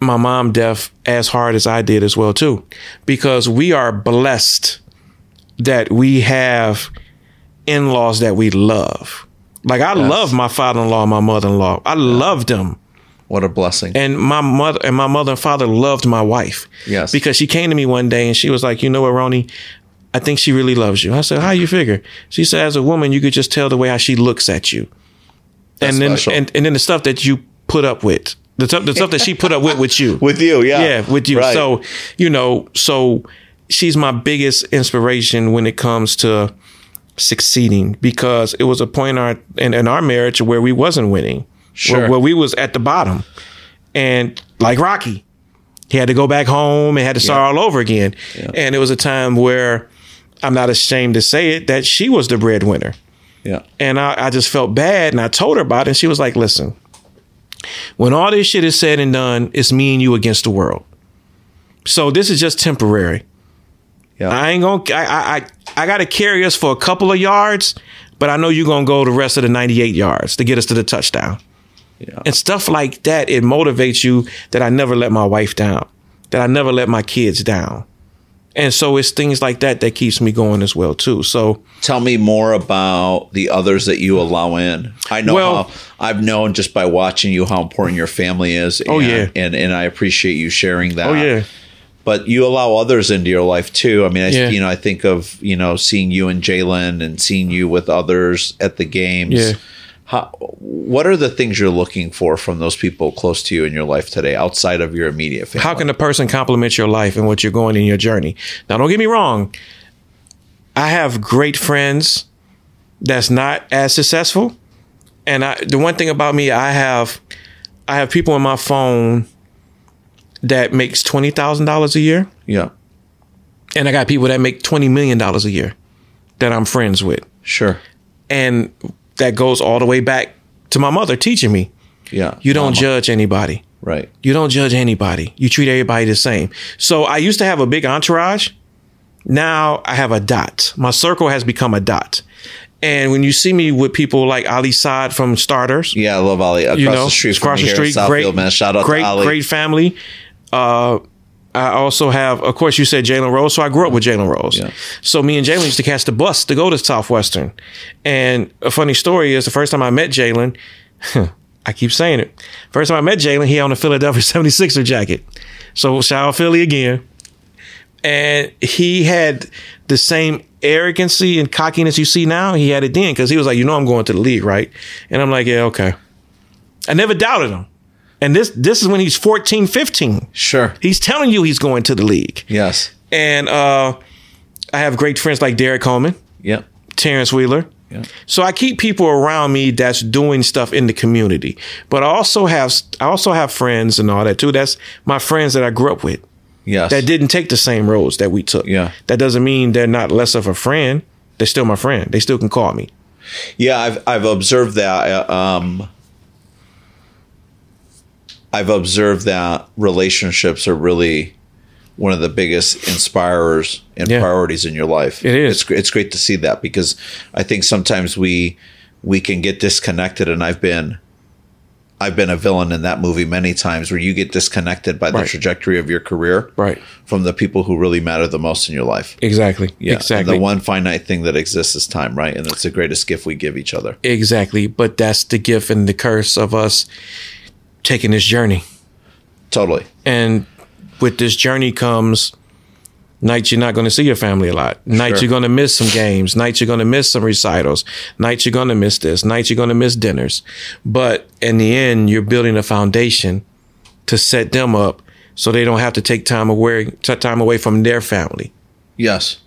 my mom death as hard as I did as well too, because we are blessed that we have in-laws that we love. Like I love my father-in-law, and my mother-in-law. I love them. What a blessing. And my mother and my mother and father loved my wife. Yes. Because she came to me one day and she was like, you know what, Ronnie, I think she really loves you. I said, how you figure? She said, as a woman, you could just tell the way how she looks at you. That's and then special. and, and then the stuff that you put up with. The, stuff- the stuff that she put up with with you. with you, yeah. yeah, with you. Right. So, you know, so she's my biggest inspiration when it comes to succeeding because it was a point in our in, in our marriage where we wasn't winning. Sure. Where, where we was at the bottom. And like Rocky, he had to go back home and had to start all over again. And it was a time where I'm not ashamed to say it that she was the breadwinner. yeah. And I, I just felt bad and I told her about it. And she was like, listen, when all this shit is said and done, it's me and you against the world. So this is just temporary. Yeah. I ain't gonna I I I, I gotta carry us for a couple of yards, but I know you're gonna go the rest of the 98 yards to get us to the touchdown. Yeah. And stuff like that, it motivates you that I never let my wife down, that I never let my kids down. And so it's things like that that keeps me going as well too. So Tell me more about the others that you allow in. I know Well- how I've known just by watching you how important your family is. Oh, and, yeah. and and I appreciate you sharing that. oh yeah. but you allow others into your life too. I mean, I, Yeah. you know, I think of you know seeing you and Jalen and seeing you with others at the games. Yeah. How, what are the things you're looking for from those people close to you in your life today, outside of your immediate family? How can a person complement your life and what you're going in your journey? Now, don't get me wrong. I have great friends that's not as successful, and I, the one thing about me, I have, I have people on my phone that makes twenty thousand dollars a year, Yeah, and I got people that make twenty million dollars a year that I'm friends with, sure. and that goes all the way back to my mother teaching me Yeah, you don't Mama. judge anybody. right. You don't judge anybody. You treat everybody the same. So I used to have a big entourage. Now I have a dot. My circle has become a dot. And when you see me with people like Ali Saad from Starters, Yeah, I love Ali across you know, the street across the here street, Southfield, great, man. Shout out great, to Ali. great family. Uh, I also have, of course, you said Jalen Rose, so I grew up with Jalen Rose. Yeah. So me and Jalen used to catch the bus to go to Southwestern. And a funny story is the first time I met Jalen, I keep saying it. First time I met Jalen, he on a Philadelphia 76er jacket. So shout out Philly again. And he had the same arrogancy and cockiness you see now. He had it then because he was like, you know, I'm going to the league, right? And I'm like, yeah, okay. I never doubted him. And this this is when he's 14, 15. Sure. He's telling you he's going to the league. Yes. And uh, I have great friends like Derrick Coleman, Yep. Terrence Wheeler. Yeah. So I keep people around me that's doing stuff in the community. But I also have I also have friends and all that too. That's my friends that I grew up with Yes. that didn't take the same roads that we took. Yeah. That doesn't mean they're not less of a friend. They're still my friend. They still can call me. Yeah, I've I've observed that. uh, Um, I've observed that relationships are really one of the biggest inspirers and Yeah. priorities in your life. It is. It's it's great to see that because I think sometimes we we can get disconnected, and I've been I've been a villain in that movie many times where you get disconnected by the Right. trajectory of your career Right. from the people who really matter the most in your life. Exactly. Yeah, and Exactly. the one finite thing that exists is time, right? And it's the greatest gift we give each other. exactly. But that's the gift and the curse of us taking this journey. Totally. And with this journey comes nights you're not going to see your family a lot. Nights Sure. you're going to miss some games. Nights you're going to miss some recitals. Nights you're going to miss this. Nights you're going to miss dinners. But in the end, you're building a foundation to set them up so they don't have to take time away, take time away from their family, Yes.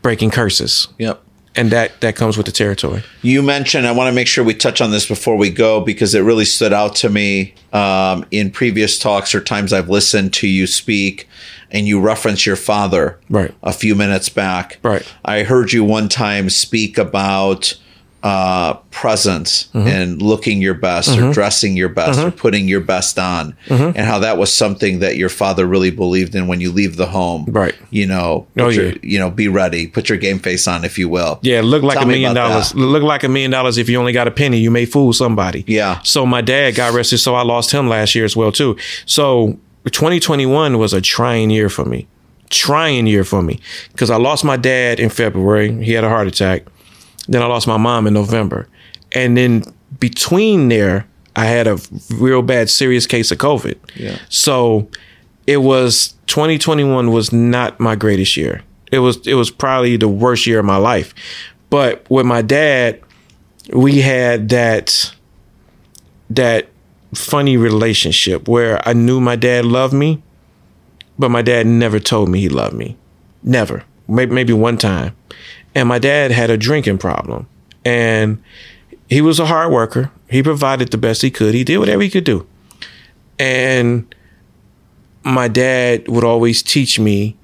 breaking curses. Yep. And that, that comes with the territory. You mentioned, I want to make sure we touch on this before we go because it really stood out to me um, in previous talks or times I've listened to you speak and you reference your father Right. a few minutes back. Right. I heard you one time speak about uh, presence Mm-hmm. and looking your best or dressing your best or putting your best on Mm-hmm. and how that was something that your father really believed in when you leave the home. Right. You know, Oh, put your- yeah. you know, be ready, put your game face on, if you will. Yeah, look like Tell a million dollars. that. Look like a million dollars if you only got a penny. You may fool somebody. Yeah. So my dad got arrested, so I lost him last year as well too. So 2021 was a trying year for me. Trying year for me because I lost my dad in February. He had a heart attack. Then I lost my mom in November, and then between there, I had a real bad, serious case of COVID. Yeah. So it was 2021 was not my greatest year. It was it was probably the worst year of my life. But with my dad, we had that that funny relationship where I knew my dad loved me, but my dad never told me he loved me. Never. Maybe maybe one time. And my dad had a drinking problem. And he was a hard worker. He provided the best he could. He did whatever he could do. And my dad would always teach me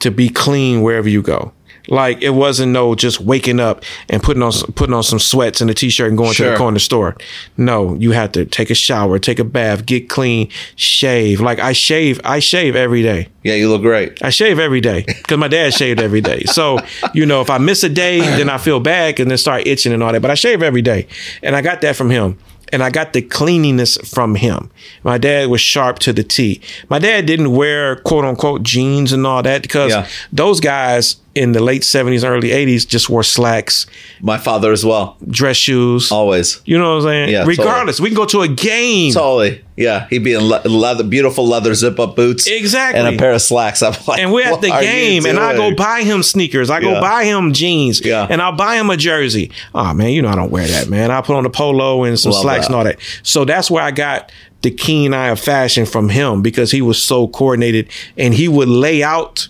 to be clean wherever you go. Like it wasn't no just waking up and putting on putting on some sweats and a t-shirt and going to the corner store. No, you had to take a shower, take a bath, get clean, shave. Like I shave, I shave every day. Yeah, you look great. I shave every day because my dad shaved every day. So, you know, if I miss a day, then I feel bad and then start itching and all that. But I shave every day. And I got that from him. And I got the cleanliness from him. My dad was sharp to the T. My dad didn't wear quote unquote jeans and all that because Yeah. those guys in the late 70s, early 80s just wore slacks, My father as well. dress shoes. Always. You know what I'm saying? Yeah, totally. Regardless, we can go to a game. Totally. Yeah. He'd be in le- leather, beautiful leather zip up boots. Exactly. And a pair of slacks. I'm like, and we're at the game, and I go buy him sneakers. I go Yeah. buy him jeans, Yeah. and I'll buy him a jersey. Oh man, you know I don't wear that, man. I put on a polo and some Love slacks that. and all that. So that's where I got the keen eye of fashion from him because he was so coordinated, and he would lay out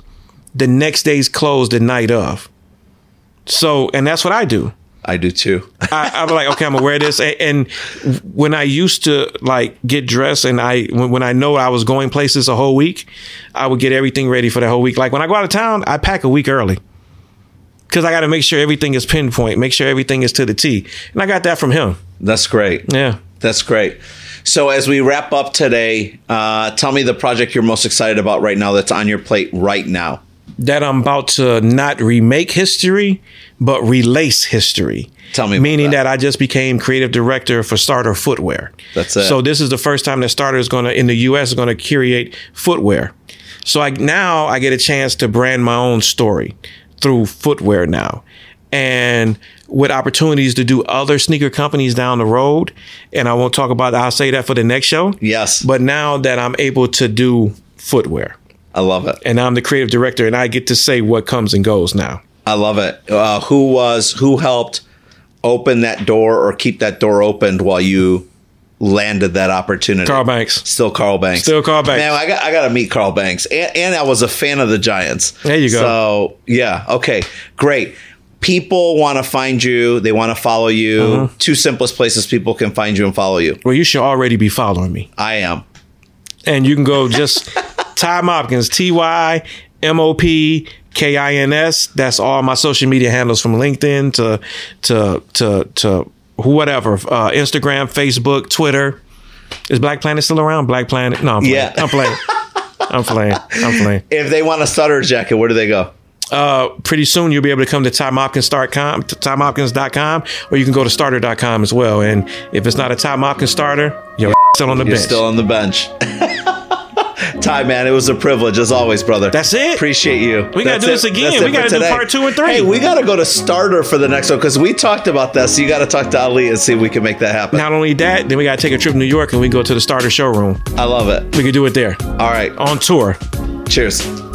the next day's clothes the night of. So, and that's what I do. I do too. I, I'm like, okay, I'm gonna wear this. And, and when I used to like get dressed, and I when, when I know I was going places a whole week, I would get everything ready for the whole week. Like when I go out of town, I pack a week early because I got to make sure everything is pinpoint, make sure everything is to the T. And I got that from him. That's great. Yeah. That's great. So as we wrap up today, uh, tell me the project you're most excited about right now that's on your plate right now. That I'm about to not remake history, but relace history. Tell me Meaning that. that. I just became creative director for Starter Footwear. That's it. So this is the first time that Starter is going to in the U.S. is going to curate footwear. So I now I get a chance to brand my own story through footwear now, and with opportunities to do other sneaker companies down the road. And I won't talk about. I'll say that for the next show. Yes. But now that I'm able to do footwear, I love it. and I'm the creative director, and I get to say what comes and goes now. I love it. Uh, who was who helped open that door or keep that door opened while you landed that opportunity? Carl Banks. Still Carl Banks. Still Carl Banks. Man, I got I got to meet Carl Banks, and, and I was a fan of the Giants. There you go. So yeah, okay, great. People want to find you. They want to follow you. Uh-huh. Two simplest places people can find you and follow you. Well, you should already be following me. I am. and you can go just Ty Mopkins, T Y M O P K I N S. That's all my social media handles from LinkedIn to to to to whatever, uh, Instagram, Facebook, Twitter. Is Black Planet still around? Black Planet? No, I'm playing. Yeah. I'm playing. I'm playing. I'm playing. If they want a starter jacket, where do they go? Uh, pretty soon you'll be able to come to TyMopkins.com, TyMopkins.com, or you can go to starter.com as well. And if it's not a Ty Mopkins starter, you're still on the You're bench. still on the bench. Ty, man, it was a privilege as always, brother. That's it. Appreciate you. We gotta That's do this again. We gotta do today. part two and three. Hey, we gotta go to starter for the next one because we talked about that. So you got to talk to Ali and see if we can make that happen. Not only that, then we got to take a trip to New York and we go to the starter showroom. I love it. We can do it there All right. on tour. Cheers.